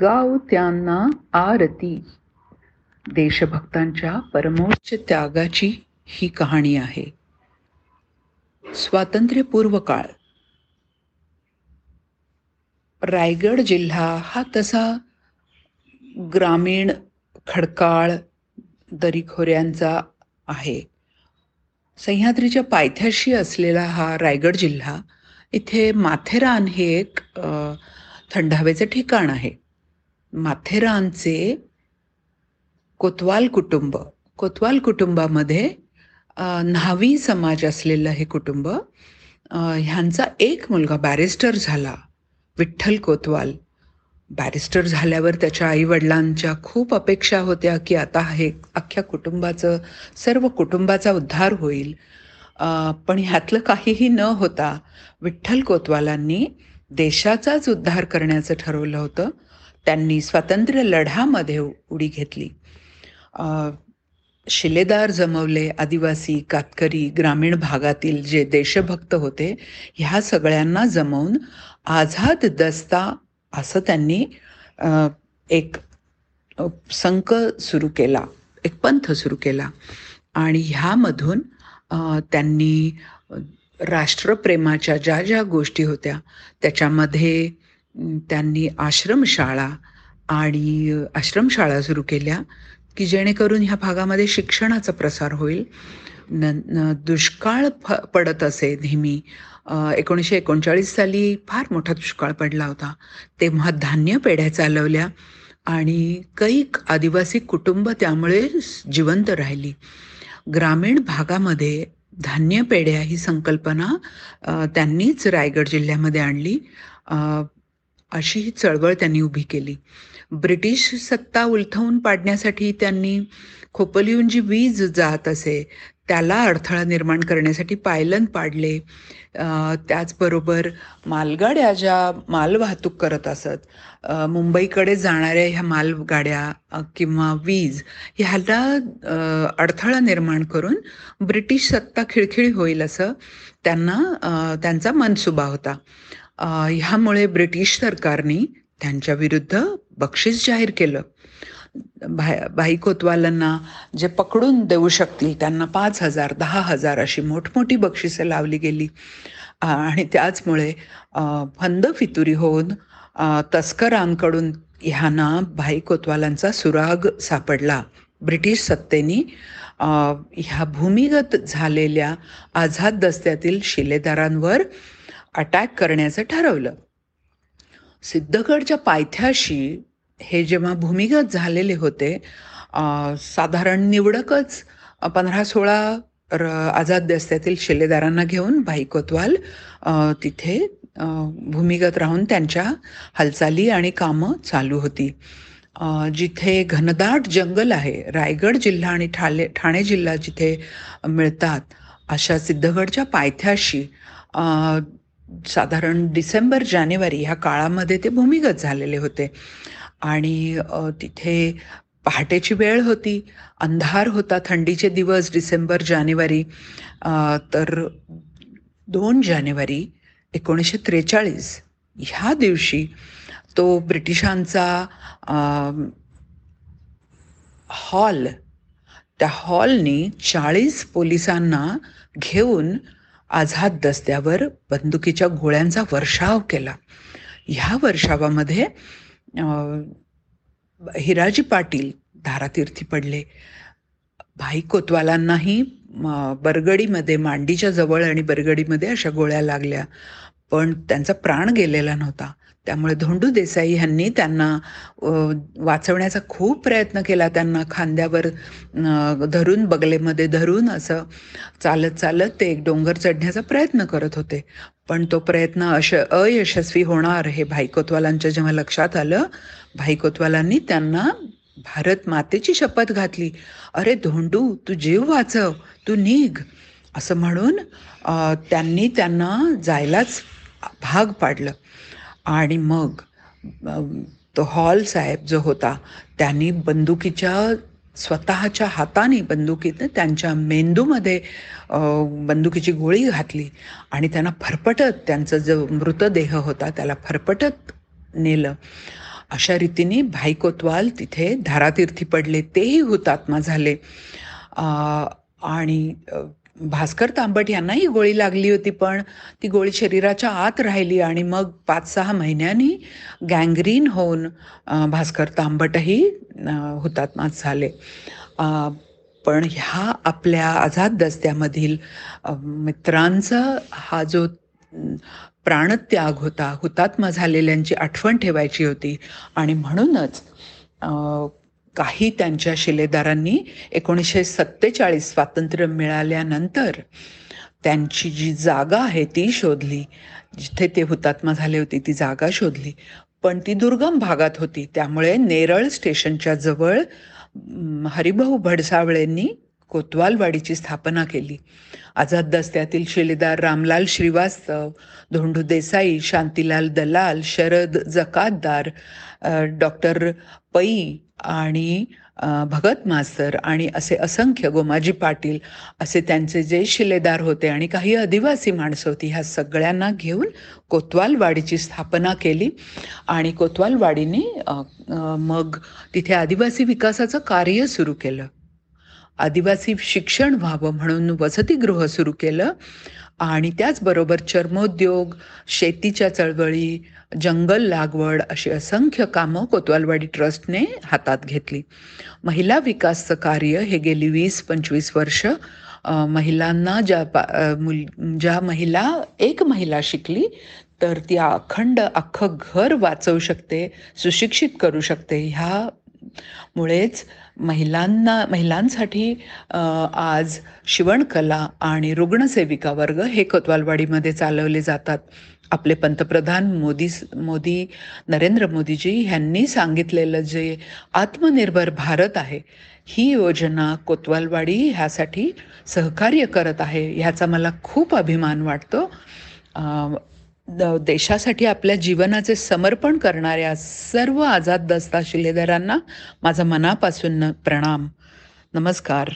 गाव त्यांना आरती. देशभक्तांच्या परमोच्च त्यागाची ही कहाणी आहे. स्वातंत्र्यपूर्व काळ. रायगड जिल्हा हा तसा ग्रामीण खडकाळ दरीखोऱ्यांचा आहे. सह्याद्रीच्या पायथ्याशी असलेला हा रायगड जिल्हा इथे माथेरान हे एक थंड हवेचं ठिकाण आहे. माथेरानचे कोतवाल कुटुंब. कोतवाल कुटुंबामध्ये न्हावी समाज असलेलं हे कुटुंब ह्यांचा एक मुलगा बॅरिस्टर झाला विठ्ठल कोतवाल. बॅरिस्टर झाल्यावर त्याच्या आईवडिलांच्या खूप अपेक्षा होत्या की आता हे अख्ख्या कुटुंबाचं सर्व कुटुंबाचा उद्धार होईल. पण ह्यातलं काहीही न होता विठ्ठल कोतवालांनी देशाचाच उद्धार करण्याचं ठरवलं होतं. त्यांनी स्वातंत्र्य लढ्यामध्ये उडी घेतली. शिलेदार जमवले आदिवासी कातकरी ग्रामीण भागातील जे देशभक्त होते ह्या सगळ्यांना जमवून आझाद दस्ता असं त्यांनी एक संक सुरू केला एक पंथ सुरू केला. आणि ह्यामधून त्यांनी राष्ट्रप्रेमाच्या ज्या ज्या गोष्टी होत्या त्याच्यामध्ये त्यांनी आश्रमशाळा आणि आश्रमशाळा सुरू केल्या की जेणेकरून ह्या भागामध्ये शिक्षणाचा प्रसार होईल. न दुष्काळ फ पडत असे नेहमी. एकोणीसशे एकोणचाळीस साली फार मोठा दुष्काळ पडला होता. तेव्हा धान्य पेढ्या चालवल्या आणि कैक आदिवासी कुटुंब त्यामुळे जिवंत राहिली. ग्रामीण भागामध्ये धान्य पेढ्या ही संकल्पना त्यांनीच रायगड जिल्ह्यामध्ये आणली. अशी ही चळवळ त्यांनी उभी केली. ब्रिटिश सत्ता उलथवून पाडण्यासाठी त्यांनी खोपलीहून जी वीज जात असे त्याला अडथळा निर्माण करण्यासाठी पायलन पाडले. त्याचबरोबर मालगाड्या ज्या मालवाहतूक करत असत मुंबईकडे जाणाऱ्या ह्या मालगाड्या किंवा वीज ह्याला अडथळा निर्माण करून ब्रिटिश सत्ता खिळखिळी होईल असं त्यांना त्यांचा मनसुबा होता. ह्यामुळे ब्रिटिश सरकारने त्यांच्या विरुद्ध बक्षीस जाहीर केलं. भाई भाई कोतवालांना जे पकडून देऊ शकतील त्यांना पाच हजार दहा हजार अशी मोठमोठी बक्षिसं लावली गेली. आणि त्याचमुळे फंद फितुरी होऊन तस्करांकडून ह्यांना भाई कोतवालांचा सुराग सापडला. ब्रिटिश सत्तेनी ह्या भूमिगत झालेल्या आझाद दस्त्यातील शिलेदारांवर अटॅक करण्याचं ठरवलं. सिद्धगडच्या पायथ्याशी हे जेव्हा भूमिगत झालेले होते साधारण निवडकच पंधरा सोळा र आझाद दस्त्यातील शिलेदारांना घेऊन भाई कोतवाल तिथे भूमिगत राहून त्यांच्या हालचाली आणि कामं चालू होती. जिथे घनदाट जंगल आहे रायगड जिल्हा आणि ठाले ठाणे जिल्हा जिथे मिळतात अशा सिद्धगडच्या पायथ्याशी साधारण डिसेंबर जानेवारी ह्या काळामध्ये ते भूमिगत झालेले होते. आणि तिथे पहाटेची वेळ होती अंधार होता थंडीचे दिवस डिसेंबर जानेवारी तर दोन जानेवारी एकोणीसशे त्रेचाळीस ह्या दिवशी तो ब्रिटिशांचा हॉल त्या हॉलनी चाळीस पोलिसांना घेऊन आझाद दस्त्यावर बंदुकीच्या गोळ्यांचा वर्षाव केला. ह्या वर्षावामध्ये हिराजी पाटील धारातीर्थी पडले. भाई कोतवालांनाही बरगडीमध्ये मांडीच्या जवळ आणि बरगडीमध्ये अशा गोळ्या लागल्या. पण त्यांचा प्राण गेलेला नव्हता. त्यामुळे धोंडू देसाई ह्यांनी त्यांना वाचवण्याचा खूप प्रयत्न केला. त्यांना खांद्यावर धरून बगलेमध्ये धरून असं चालत चालत ते एक डोंगर चढण्याचा प्रयत्न करत होते. पण तो प्रयत्न अश अयशस्वी होणार हे भाई कोतवालांच्या जेव्हा लक्षात आलं भाई कोतवालांनी त्यांना भारत मातेची शपथ घातली. अरे धोंडू तू जीव वाचव तू निघ. असं म्हणून त्यांनी त्यांना जायलाच भाग पाडलं. आणि मग तो हॉल साहेब जो होता त्यांनी बंदुकीच्या स्वतःच्या हाताने बंदुकीनं त्यांच्या मेंदूमध्ये बंदुकीची गोळी घातली. आणि त्यांना फरफटत त्यांचा जो मृतदेह होता त्याला फरफटत नेलं. अशा रीतीने भाई कोतवाल तिथे धारातीर्थी पडले. तेही हुतात्मा झाले. आणि भास्कर तांबट यांनाही गोळी लागली होती पण ती गोळी शरीराच्या आत राहिली आणि मग पाच सहा महिन्यांनी गँग्रीन होऊन भास्कर तांबटही हुतात्माच झाले. पण ह्या आपल्या आझाद दस्त्यामधील मित्रांचा हा जो प्राणत्याग होता हुतात्मा झालेल्यांची आठवण ठेवायची होती आणि म्हणूनच काही त्यांच्या शिलेदारांनी एकोणीसशे सत्तेचाळीस स्वातंत्र्य मिळाल्यानंतर त्यांची जी जागा आहे ती शोधली. जिथे ते हुतात्मा झाले होते ती जागा शोधली. पण ती दुर्गम भागात होती. त्यामुळे नेरळ स्टेशनच्या जवळ हरिभाऊ भडसावळेंनी कोतवालवाडीची स्थापना केली. आझाद दस्त्यातील शिलेदार रामलाल श्रीवास्तव धोंडू देसाई शांतीलाल दलाल शरद जकातदार डॉक्टर पै आणि भगत मास्तर आणि असे असंख्य गोमाजी पाटील असे त्यांचे जे शिलेदार होते आणि काही आदिवासी माणसं होती ह्या सगळ्यांना घेऊन कोतवालवाडीची स्थापना केली. आणि कोतवालवाडीने मग तिथे आदिवासी विकासाचं कार्य सुरू केलं. आदिवासी शिक्षण व्हावं म्हणून वसतिगृह सुरू केलं. आणि त्याचबरोबर चर्मोद्योग शेतीच्या चळवळी जंगल लागवड अशी असंख्य कामं कोतवालवाडी ट्रस्टने हातात घेतली. महिला विकासचं कार्य हे गेली वीस पंचवीस वर्ष महिलांना ज्या मुल ज्या महिला एक महिला शिकली तर ती अखंड अख्खं घर वाचवू शकते सुशिक्षित करू शकते. ह्या मुळेच महिलांना महिलांसाठी आज शिवणकला आणि रुग्णसेविका वर्ग हे कोतवालवाडीमध्ये चालवले जातात. आपले पंतप्रधान मोदी मोदी नरेंद्र मोदीजी ह्यांनी सांगितलेलं जे आत्मनिर्भर भारत आहे ही योजना कोतवालवाडी ह्यासाठी सहकार्य करत आहे ह्याचा मला खूप अभिमान वाटतो. देशासाठी आपल्या जीवनाचे समर्पण करणाऱ्या सर्व आझाद दस्ता शिलेदारांना माझा मनापासून प्रणाम. नमस्कार.